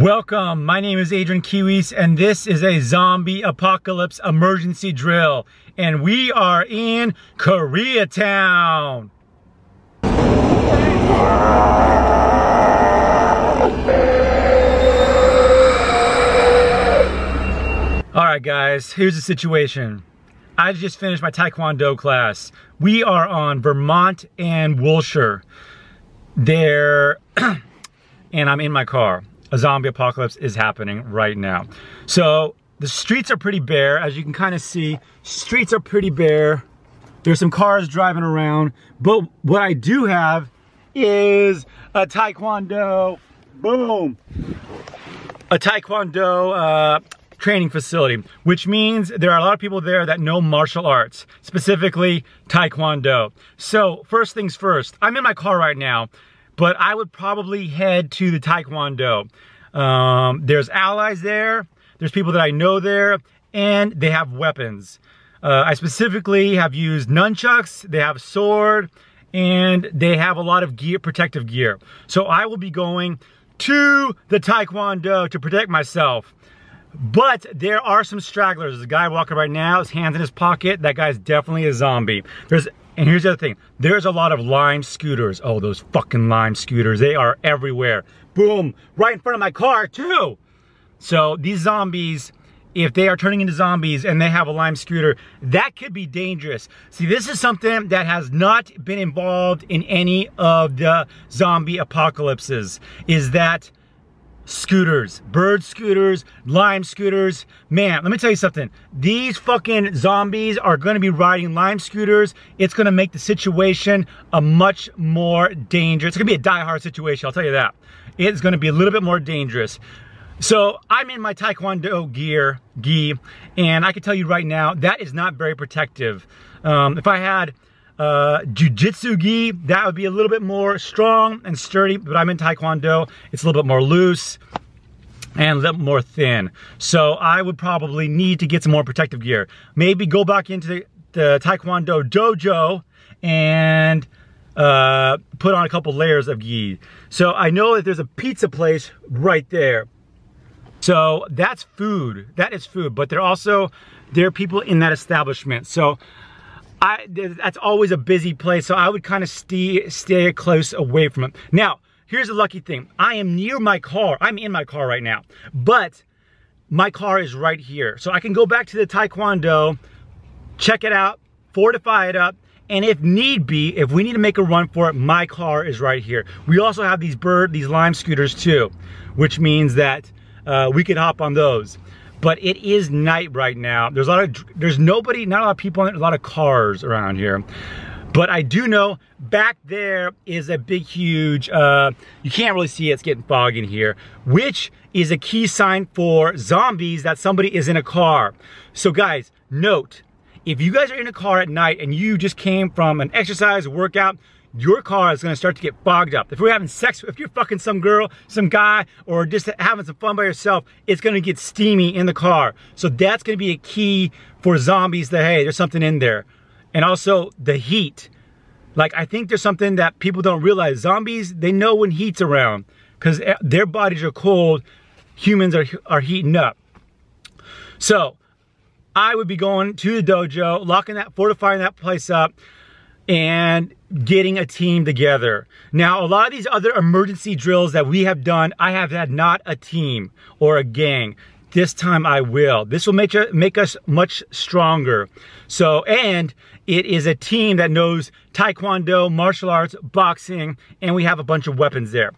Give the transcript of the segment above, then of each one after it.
Welcome, my name is Adrian Kiwis and this is a zombie apocalypse emergency drill. And we are in Koreatown. All right guys, here's the situation. I just finished my Taekwondo class. We are on Vermont and Wilshire. There, and I'm in my car. A zombie apocalypse is happening right now. So the streets are pretty bare, as you can kind of see. Streets are pretty bare. There's some cars driving around, but what I do have is a Taekwondo, boom, a Taekwondo uh, training facility, which means there are a lot of people there that know martial arts, specifically Taekwondo. So first things first, I'm in my car right now, but I would probably head to the Taekwondo. Um, there's allies there, there's people that I know there, and they have weapons. Uh, I specifically have used nunchucks, they have a sword, and they have a lot of gear, protective gear. So I will be going to the Taekwondo to protect myself. But there are some stragglers. There's a guy walking right now, his hands in his pocket. That guy's definitely a zombie. There's and here's the other thing. There's a lot of Lime scooters. Oh, those fucking Lime scooters. They are everywhere. Boom. Right in front of my car, too. So these zombies, if they are turning into zombies and they have a Lime scooter, that could be dangerous. See, this is something that has not been involved in any of the zombie apocalypses. Is that scooters, bird scooters, lime scooters. Man, let me tell you something. These fucking zombies are gonna be riding lime scooters. It's gonna make the situation a much more dangerous. It's gonna be a die-hard situation, I'll tell you that. It's gonna be a little bit more dangerous. So I'm in my Taekwondo gear, gi, and I can tell you right now, that is not very protective. Um, if I had uh, Jiu-Jitsu gi, that would be a little bit more strong and sturdy, but I'm in Taekwondo. It's a little bit more loose and a little more thin. So I would probably need to get some more protective gear. Maybe go back into the, the Taekwondo dojo and uh, put on a couple layers of gi. So I know that there's a pizza place right there. So that's food, that is food, but there also, there are people in that establishment. So I, that's always a busy place, so I would kind of stay, stay close away from it. Now, here's a lucky thing. I am near my car. I'm in my car right now, but my car is right here. So I can go back to the Taekwondo, check it out, fortify it up, and if need be, if we need to make a run for it, my car is right here. We also have these bird, these lime scooters too, which means that uh, we could hop on those but it is night right now. There's a lot of, there's nobody, not a lot of people, a lot of cars around here. But I do know back there is a big, huge, uh, you can't really see it, it's getting foggy in here, which is a key sign for zombies that somebody is in a car. So guys, note, if you guys are in a car at night and you just came from an exercise workout, your car is gonna start to get fogged up. If we're having sex, if you're fucking some girl, some guy, or just having some fun by yourself, it's gonna get steamy in the car. So that's gonna be a key for zombies that, hey, there's something in there. And also the heat. Like, I think there's something that people don't realize. Zombies, they know when heat's around because eh, their bodies are cold, humans are, are heating up. So, I would be going to the dojo, locking that, fortifying that place up, and getting a team together. Now, a lot of these other emergency drills that we have done, I have had not a team or a gang. This time I will. This will make, make us much stronger. So, and it is a team that knows Taekwondo, martial arts, boxing, and we have a bunch of weapons there,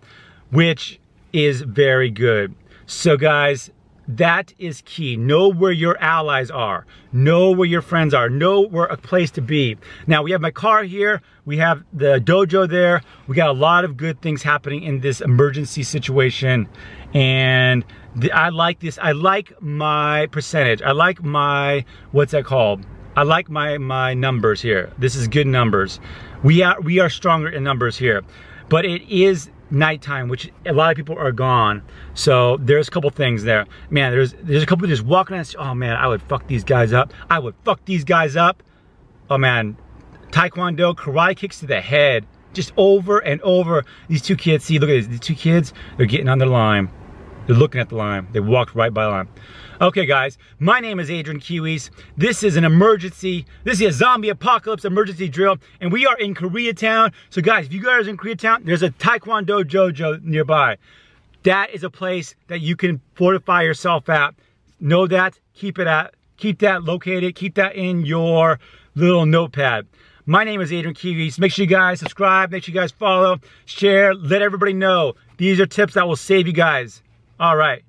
which is very good. So guys, that is key. Know where your allies are. Know where your friends are. Know where a place to be. Now, we have my car here. We have the dojo there. We got a lot of good things happening in this emergency situation. And the, I like this. I like my percentage. I like my, what's that called? I like my, my numbers here. This is good numbers. We are, we are stronger in numbers here. But it is nighttime, which a lot of people are gone. So there's a couple things there. Man, there's there's a couple just walking and oh man, I would fuck these guys up. I would fuck these guys up. Oh man, Taekwondo, karate kicks to the head. Just over and over. These two kids, see, look at these two kids, they're getting on the Lime. They're looking at the Lime. They walked right by the Lime. Okay, guys, my name is Adrian Kiwis. This is an emergency, this is a zombie apocalypse emergency drill, and we are in Koreatown. So guys, if you guys are in Koreatown, there's a Taekwondo Dojo nearby. That is a place that you can fortify yourself at. Know that, keep it at, keep that located, keep that in your little notepad. My name is Adrian Kiwis. Make sure you guys subscribe, make sure you guys follow, share, let everybody know. These are tips that will save you guys. All right.